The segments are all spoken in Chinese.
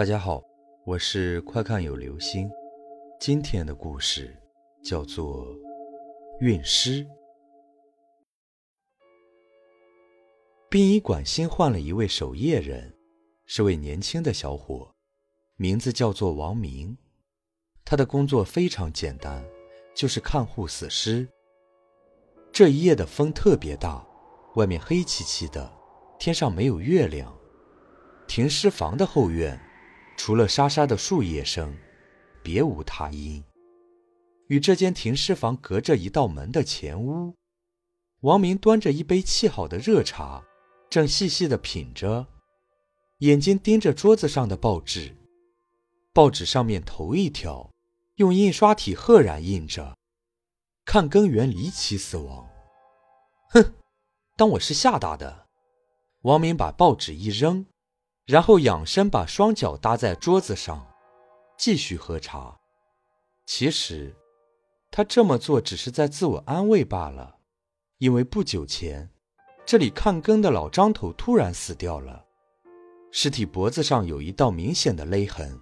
大家好，我是快看有流星。今天的故事叫做《运尸》。殡仪馆新换了一位守夜人，是位年轻的小伙，名字叫做王明。他的工作非常简单，就是看护死尸。这一夜的风特别大，外面黑漆漆的，天上没有月亮。停尸房的后院，除了沙沙的树叶声，别无他音。与这间停尸房隔着一道门的前屋，王明端着一杯沏好的热茶，正细细的品着，眼睛盯着桌子上的报纸。报纸上面头一条，用印刷体赫然印着：“看根源离奇死亡。”哼，当我是吓大的。王明把报纸一扔。然后仰身把双脚搭在桌子上，继续喝茶。其实，他这么做只是在自我安慰罢了，因为不久前，这里看更的老张头突然死掉了，尸体脖子上有一道明显的勒痕，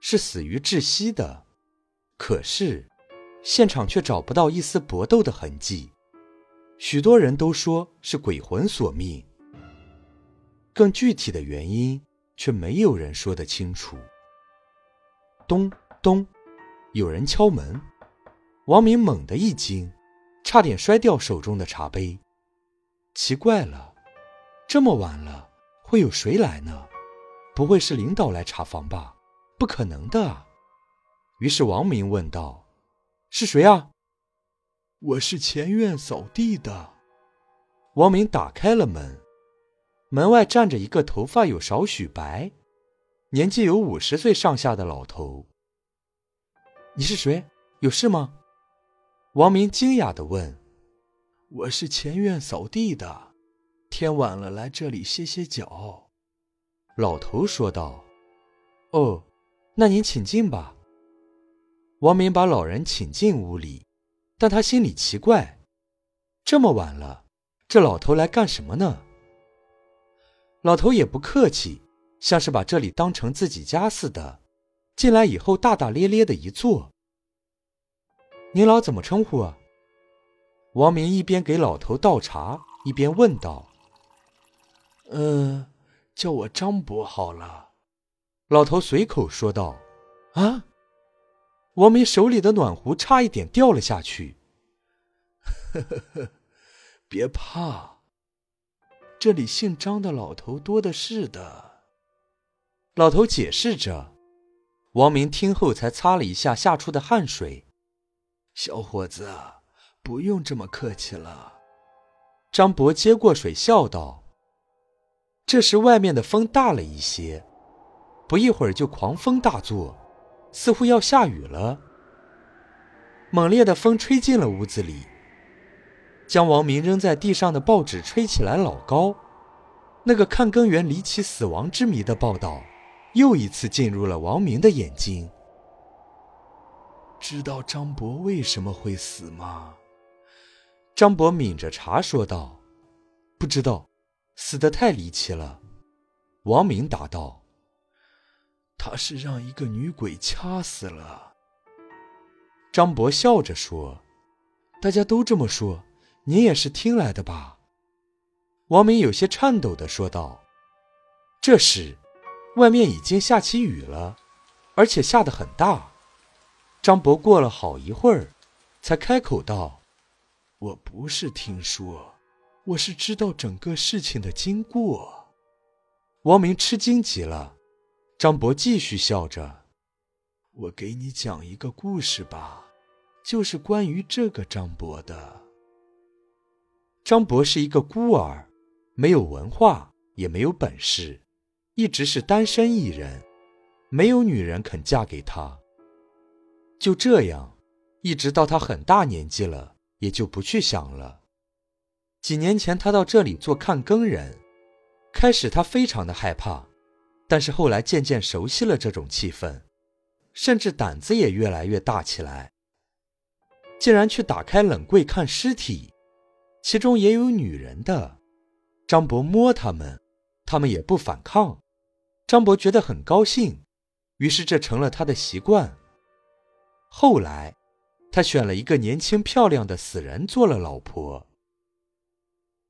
是死于窒息的。可是，现场却找不到一丝搏斗的痕迹，许多人都说是鬼魂索命。更具体的原因，却没有人说得清楚。咚咚，有人敲门。王明猛地一惊，差点摔掉手中的茶杯。奇怪了，这么晚了，会有谁来呢？不会是领导来查房吧？不可能的啊。于是王明问道：“是谁啊？”“我是前院扫地的。”王明打开了门。门外站着一个头发有少许白、年纪有五十岁上下的老头。你是谁？有事吗？王明惊讶地问。我是前院扫地的，天晚了来这里歇歇脚。老头说道。哦，那您请进吧。王明把老人请进屋里，但他心里奇怪：这么晚了，这老头来干什么呢？老头也不客气，像是把这里当成自己家似的。进来以后，大大咧咧的一坐。您老怎么称呼啊？王明一边给老头倒茶，一边问道：“嗯，叫我张伯好了。”老头随口说道：“啊！”王明手里的暖壶差一点掉了下去。呵呵呵，别怕。这里姓张的老头多的是的，老头解释着。王明听后才擦了一下吓出的汗水。小伙子，不用这么客气了。张伯接过水笑道。这时外面的风大了一些，不一会儿就狂风大作，似乎要下雨了。猛烈的风吹进了屋子里。将王明扔在地上的报纸吹起来老高，那个看根源离奇死亡之谜的报道，又一次进入了王明的眼睛。知道张博为什么会死吗？张博抿着茶说道：“不知道，死得太离奇了。”王明答道：“他是让一个女鬼掐死了。”张博笑着说：“大家都这么说。”你也是听来的吧？王明有些颤抖的说道。这时，外面已经下起雨了，而且下得很大。张博过了好一会儿，才开口道：“我不是听说，我是知道整个事情的经过。”王明吃惊极了。张博继续笑着：“我给你讲一个故事吧，就是关于这个张博的。”张博是一个孤儿，没有文化，也没有本事，一直是单身一人，没有女人肯嫁给他。就这样，一直到他很大年纪了，也就不去想了。几年前，他到这里做看更人，开始他非常的害怕，但是后来渐渐熟悉了这种气氛，甚至胆子也越来越大起来，竟然去打开冷柜看尸体。其中也有女人的，张博摸他们，他们也不反抗。张博觉得很高兴，于是这成了他的习惯。后来，他选了一个年轻漂亮的死人做了老婆。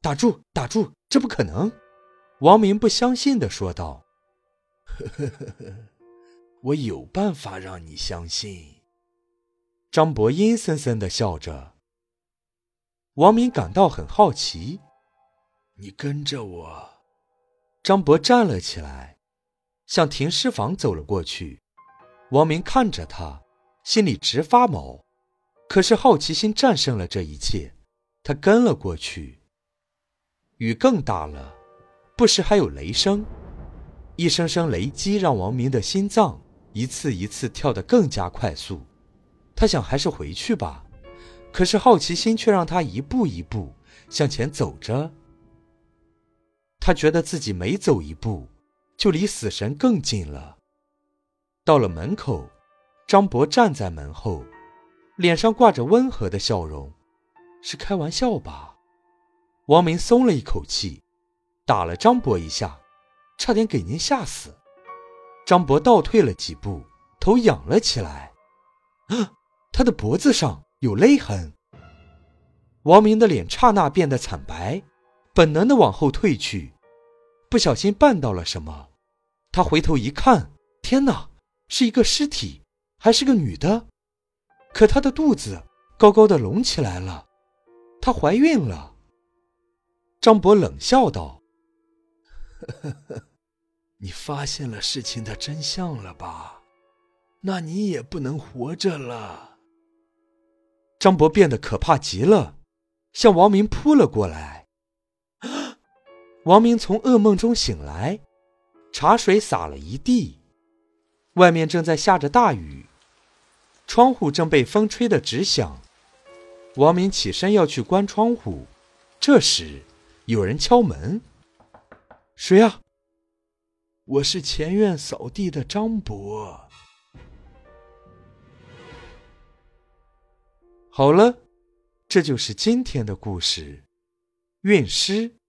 打住，打住，这不可能！王明不相信的说道：“呵呵呵呵，我有办法让你相信。”张博阴森森的笑着。王明感到很好奇。你跟着我。张博站了起来，向停尸房走了过去。王明看着他，心里直发毛。可是好奇心战胜了这一切，他跟了过去。雨更大了，不时还有雷声，一声声雷击让王明的心脏一次一次跳得更加快速。他想还是回去吧，可是好奇心却让他一步一步向前走着。他觉得自己每走一步，就离死神更近了。到了门口，张博站在门后，脸上挂着温和的笑容。是开玩笑吧？王明松了一口气，打了张博一下，差点给您吓死。张博倒退了几步，头仰了起来。啊！他的脖子上有勒痕。王明的脸刹那变得惨白，本能的往后退去，不小心绊到了什么。他回头一看，天哪，是一个尸体，还是个女的。可她的肚子高高的隆起来了，她怀孕了。张博冷笑道：“呵呵，你发现了事情的真相了吧？那你也不能活着了。”张博变得可怕极了，向王明扑了过来。王明从噩梦中醒来，茶水洒了一地，外面正在下着大雨，窗户正被风吹得直响。王明起身要去关窗户，这时有人敲门：“谁呀？”“我是前院扫地的张博。”好了，这就是今天的故事，运尸。